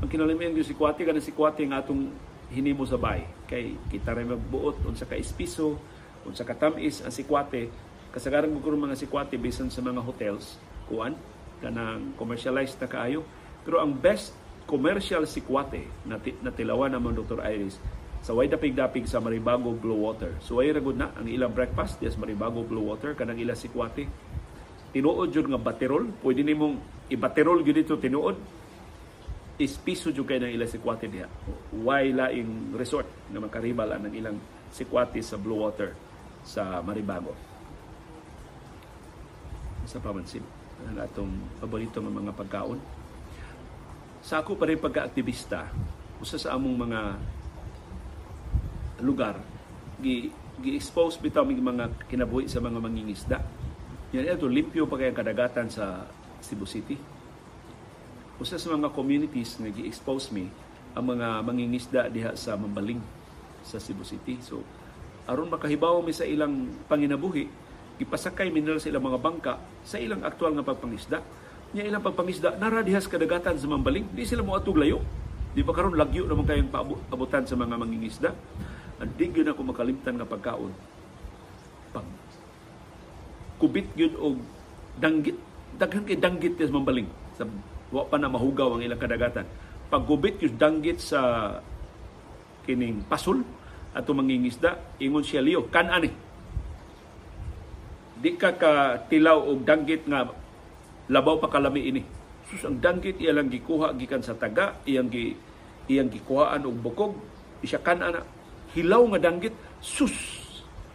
Speaker 1: ang kinalimi ang sikwate kanang sikwate nga atong hinimo sa bay kay kita ray magbuot unsa ka espiso unsa ka tamis ang sikwate. Kasagaran mo mga sikwate bisan sa mga hotels kuan kanang commercialized na kaayo. Pero ang best commercial sikwate na, na tilawan naman Dr. Iris sa way dapig-dapig sa Maribago Blue Water. So ay ragod na ang ilang breakfast yes Maribago Blue Water kanang ilang sikwate. Tinuod jud nga baterol, pwede nimong ibaterol gyud dito tinuod. Ispiso jud kay ng ilang sikwate diha. Why laing resort nga makaribal ang ilang sikwate sa Blue Water sa Maribago. Sa pamansin ang atong paborito ng mga pagkaon sa ako pa rin pagka-aktivista, usa sa among mga lugar, gi, gi-expose bitaw mig mga kinabuhi sa mga mangingisda. Yan ito, limpyo pa kayang kadagatan sa Cebu City. Usa sa mga communities nga gi-expose me ang mga mangingisda diha sa Mambaling sa Cebu City. So, aron makahibaw mi sa ilang panginabuhi, ipasakay mi sa ilang mga bangka sa ilang aktual nga pagpangisda niya ilang pagpangisda naradihas kadagatan sa mambaling di sila mo atog layo. Di ba karon lagyo naman kayong paabutan sa mga mangingisda? Ang di gyud ako makalimtan nga pagkaon. Pag kubit gyud og danggit daghan kay danggit sa mambaling sa wa pa na mahugaw ang ilang kadagatan. Pag kubit gyud danggit sa kining pasul ato mangingisda ingon siya liyo kan ani. Di ka ka tilaw og danggit nga labaw pa kalami ini. Sus ang danggit iya lang gikuha gikan sa taga, iyang gi iyang gikuhaan og bukog, isya kan ana hilaw nga danggit, sus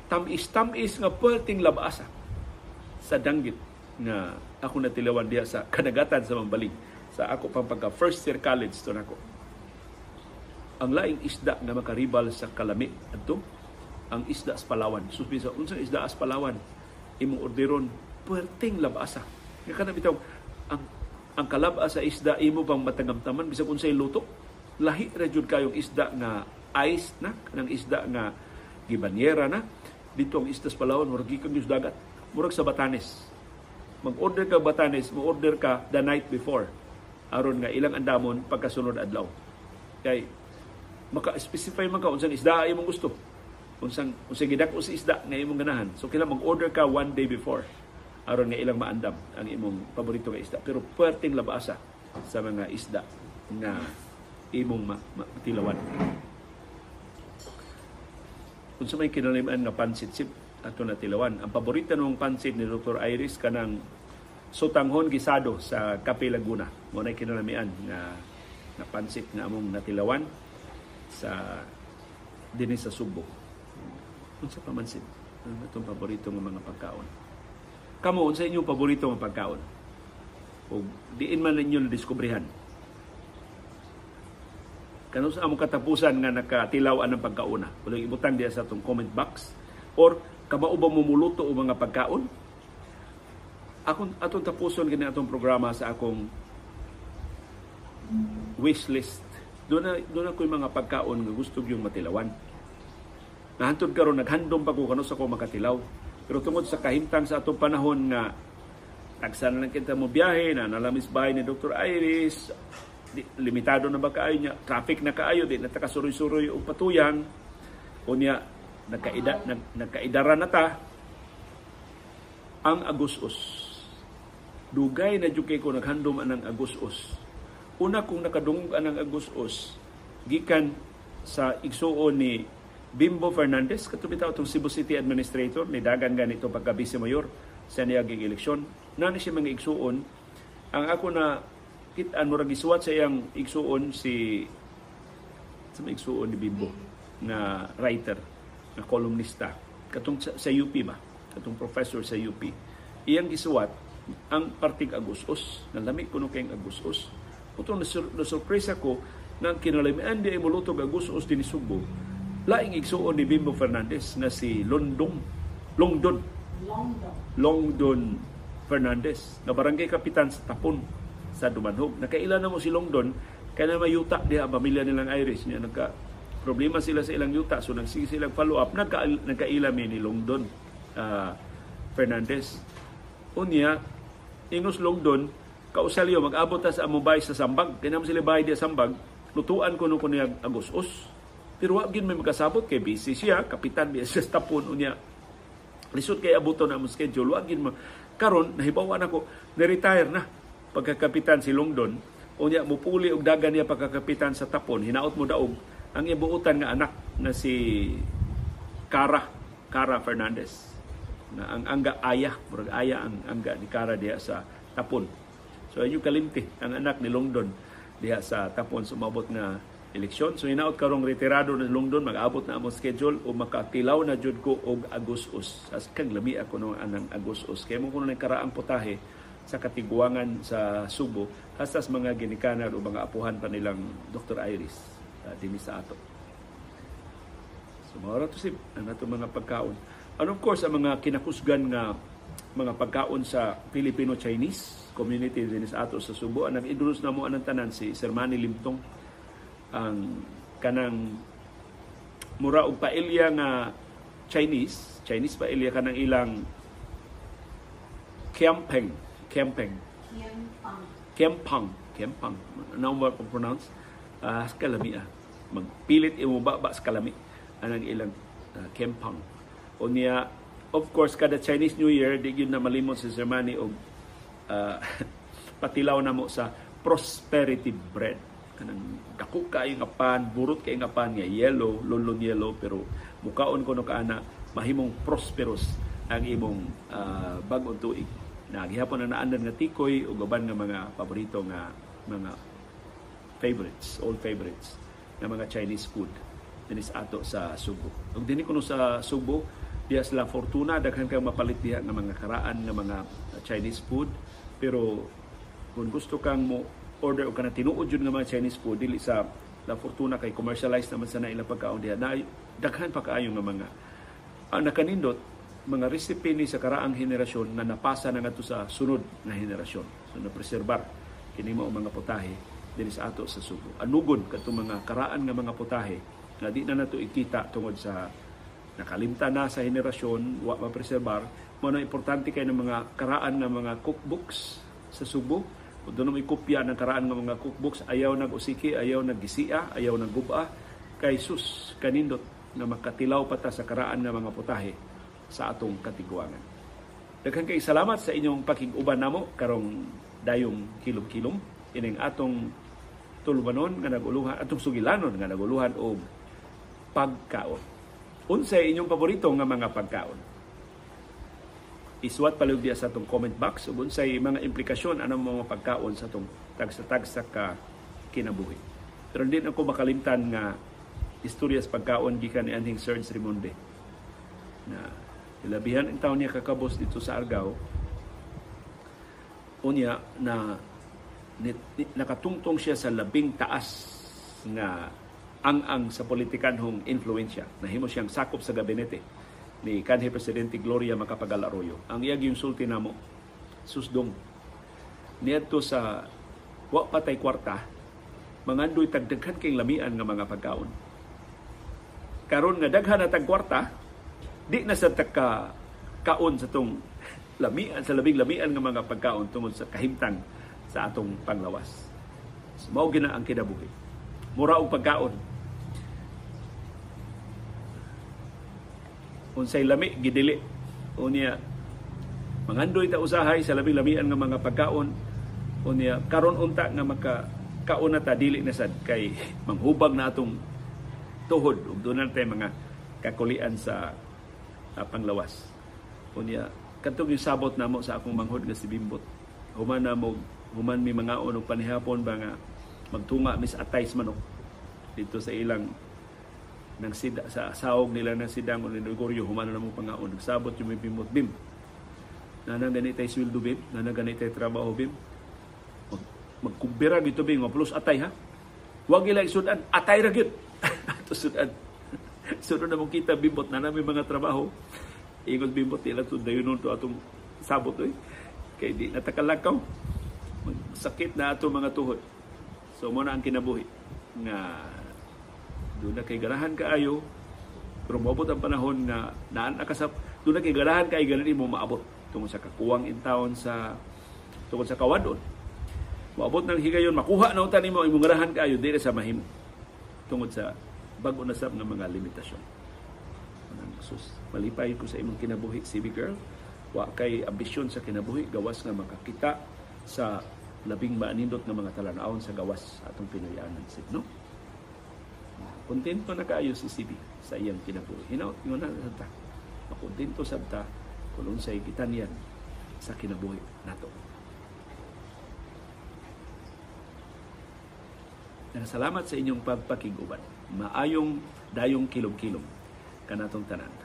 Speaker 1: tamis tamis nga perting labasa sa danggit nga ako natilawan diha sa kanagatan sa Mambaling. Sa ako pang pagka first year college to nako. Ang laing isda nga makaribal sa kalami adto? Ang isda sa Palawan. Subi sa unsang isda sa Palawan? Imong orderon perting labasa kana bitaw ang ang kalab sa isda imo bang matagamtaman? Bisag unsay luto. Lahi ra jud kayong isda nga ice na kanang isda nga gibanyera na. Dito ang isdas Palawan murag gikan sa dagat. Murag sa Batanes. Mag-order ka Batanes mo order ka the night before. Aron nga ilang andamon pagkasunod adlaw. Kay maka-specify man ka unsang isda imong gusto. Unsang unsang gidak sa isda nga imong ganahan. So kailan mag-order ka one day before aron nga ilang maandam ang imong paborito nga isda pero perting labasa sa mga isda nga imong ma- matilawan kung sa may kinaliman nga pansit sip ato na tilawan. Ang paborito ng pansit ni Dr. Iris kanang sutanghon gisado sa Cape Laguna. Mo na kinalamian nga na pansit nga among natilawan sa dinhi sa Subo. Unsa pa man sin? Ano itong paborito ng mga pagkaon? Kamo, unsa inyong paborito ng pagkaon? O diin man ninyo diskubrihan? Kano sa among katapusan nga nakatilaw ang pagkauna? Kung ibutang diya sa atong comment box. Or Kabao ba mumuluto o mga pagkaon? Akong atong tapuson kini atong programa sa akong wish list. Doon na, doon na ko mga pagkaon nga gusto yung matilawan. Nahantod karon naghandom pa ko kano sa ko makatilaw. Pero tungod sa kahimtang sa atong panahon nga tagsan lang kita mo biyahe na nalamis bahay ni Dr. Iris di, limitado na ba kaayo niya? Traffic na kaayo di na takasuroy-suroy og patuyang unya nagkaida nag, nagkaidara na ta. Ang agusos dugay na jud ko naghandom anang agusos una kong nakadungog anang agusos gikan sa igsuon ni Bimbo Fernandez katong bitaw tong Cebu City Administrator ni dagan ganito pagka vice mayor sa niyaging eleksyon. Nani siya mga igsuon. Ang ako na kitaan mo gisuwat sa iyang igsuon si sa igsuon ni Bimbo na writer na kolumnista. Katong sa, UP ba? Katong professor sa UP iyang gisuwat ang partig agusos nalami kuno kay agusos utong na surpresa ko nang kinalamian di mulutog agusos din Subo laing igsuon ni Bimbo Fernandez na si London Longdon.
Speaker 2: Longdon.
Speaker 1: Longdon Fernandez na barangay kapitan sa Tapon sa Dumanhog. Nakailan na mo si Longdon kaya mayuta diha pamilya nilang Irish. Niya nagka problema sila sa ilang yuta so nagsige silang follow up nagka nagkailami ni Longdon uh, Fernandez. Unya ingos Longdon kausalyo mag-abot ta sa among sa Sambag. Kaya naman sila bahay di Sambag. Lutuan ko no kuno agos-os pero wa gid may magkasabot kay busy siya. Kapitan biya sa tapon unya lisod kay abuton na mo schedule. Wa gid karon nahibawan ako ni-retire na pagkakapitan si Longdon. Unya mupuli og dagan niya pagkakapitan sa tapon. Hinaot mo daog. Ang ibuutan nga anak na si Cara Cara Fernandez. Na ang angga aya murag aya ang angga ni Cara diha sa Tapon. So ayun kalimti ang anak ni Longdon diha sa Tapon. Sumabot na eleksyon so hinaot karong retirado ni Longdon mag-abot na among schedule o makatilaw na jud ko og Agustos as kang lami ako no anang Agustos kay mo kuno karaang putahe sa katiguangan sa Subo hastas mga ginikanan o mga apuhan pa nilang Dr. Iris uh, dinhi sa ato. So mao to sib ang ato mga pagkaon. And of course ang mga kinakusgan nga mga pagkaon sa Filipino-Chinese community din sa ato sa Subo ang nag-introduce na mo anang tanan si Sir Manny Limtong ang kanang mura og pailya nga Chinese, Chinese pailya kanang ilang Kiampeng, Kiampeng.
Speaker 2: Kiempang.
Speaker 1: Kiampang, Kiampang. Ano mo pronounce? Uh, kalami ah magpilit imo ba ba sa kalami anang ilang uh, kempang o niya of course kada Chinese New Year di gyud na malimot si Sir Manny og uh, patilaw na mo sa prosperity bread kanang dako kay nga pan burot kay nga pan nga yellow lolon yellow pero mukaon ko no kaana mahimong prosperous ang imong uh, bag-ong tuig. Na gihapon na naandan nga tikoy ug uban nga mga paborito nga mga favorites all favorites ng mga Chinese food. Dinis ato sa Subo. Ug dinhi kuno sa Subo, diya sila fortuna daghan kang mapalit diha ng mga karaan ng mga Chinese food. Pero kung gusto kang mo order o kana tinuod jud nga mga Chinese food dili sa La Fortuna kay commercialized naman sa na ilang pagkaon diha. Na daghan pa kaayo nga mga ang nakanindot mga recipe ni sa karaang henerasyon na napasa na ngadto sa sunod na henerasyon. So na preserbar kini mo mga putahe dinhi sa ato sa Subo. Anugon kadto mga karaan nga mga putahe nga di na nato ikita tungod sa nakalimta na sa henerasyon wa mapreserbar. Mo na importante kay ng mga karaan nga mga cookbooks sa Subo kung doon may kopya ng karaan nga mga cookbooks ayaw nag usiki ayaw nag gisia ayaw nag guba kay sus kanindot nga makatilaw pa ta sa karaan nga mga putahe sa atong katiguangan daghan kay salamat sa inyong pakig-uban namo karong dayong kilom-kilom ining atong tulubanon nga naguluhan atong sugilanon nga naguluhan og pagkaon. Unsay inyong paborito nga mga pagkaon? Isuwat palihog diya sa atong comment box ug unsay mga implikasyon anong mga pagkaon sa atong tagsa-tagsa ka kinabuhi. Pero hindi ako makalimtan nga istorya sa pagkaon gikan ni Anhing Serge Rimonde na ilabihan ang taon niya kakabos dito sa Argao unya na ni- ni- nakatungtong siya sa labing taas nga ang-ang sa politikanhong influensya. Nahimo siyang sakop sa gabinete ni kanhi Presidente Gloria Macapagal Arroyo. Ang iyag yung sulti namo, susdong, niadto sa wa patay kwarta, mangandoy tagdaghan kay lamian nga mga pagkaon. Karon nga daghan na tag kwarta, di na sa taka kaon sa tong lamian sa labing lamian nga mga pagkaon tungod sa kahimtang sa atong panglawas. Mao gina ang kinabuhi. Mura og pagkaon. Unsay lami gidili. Unya mangandoy ta usahay sa labing lamian nga mga pagkaon. Unya karon unta nga maka kauna ta dili na sad kay manghubag na atong tuhod ug doon na tayo mga kakulian sa uh, panglawas. Unya katong yung sabot namo sa akong manghod nga si Bimbot. Human na mo human mi mga og panihapon ba nga magtunga mis atays manok dito sa ilang ng sida, sa sawog nila ng sidang o Gregorio human na mo pangaon nagsabot yung may Bimbot Bim. Nanang ganitay sweldo Bim, nanang ganitay trabaho Bim. Mag, magkumbira dito Bim, plus atay ha. Huwag ilang sudan, atay ra gyud. Ato sudan. Sunod na mong kita bimbot na namin mga trabaho. Ingon bimbot nila to dayon to atong sabot eh. Kay di natakalakaw. Sakit na ato mga tuhod. So mo na ang kinabuhi nga doon na kay ganahan kaayo. Pero maabot ang panahon nga naan nakasap doon na kay ganahan kay ganin mo maabot. Tungod sa kakuwang in town sa tungod sa kawadon. Maabot ng higayon makuha na utan nimo imong ganahan kaayo dili sa mahimo tungod sa bag-o na sab nga mga limitasyon. Sus malipay ko sa imong kinabuhi CB girl. Wa kay ambisyon sa kinabuhi gawas nga makakita sa labing maanindot nga mga talanawon sa gawas atong Pinoyanan sib no kontento na kaayo si CB sa iyang kinabuhi hinaut ingon na sa ta makontento sab ta kung unsay gitanyan sa kinabuhi nato Salamat sa inyong pagpakiguban. Maayong dayong kilom-kilom kanatong tanan.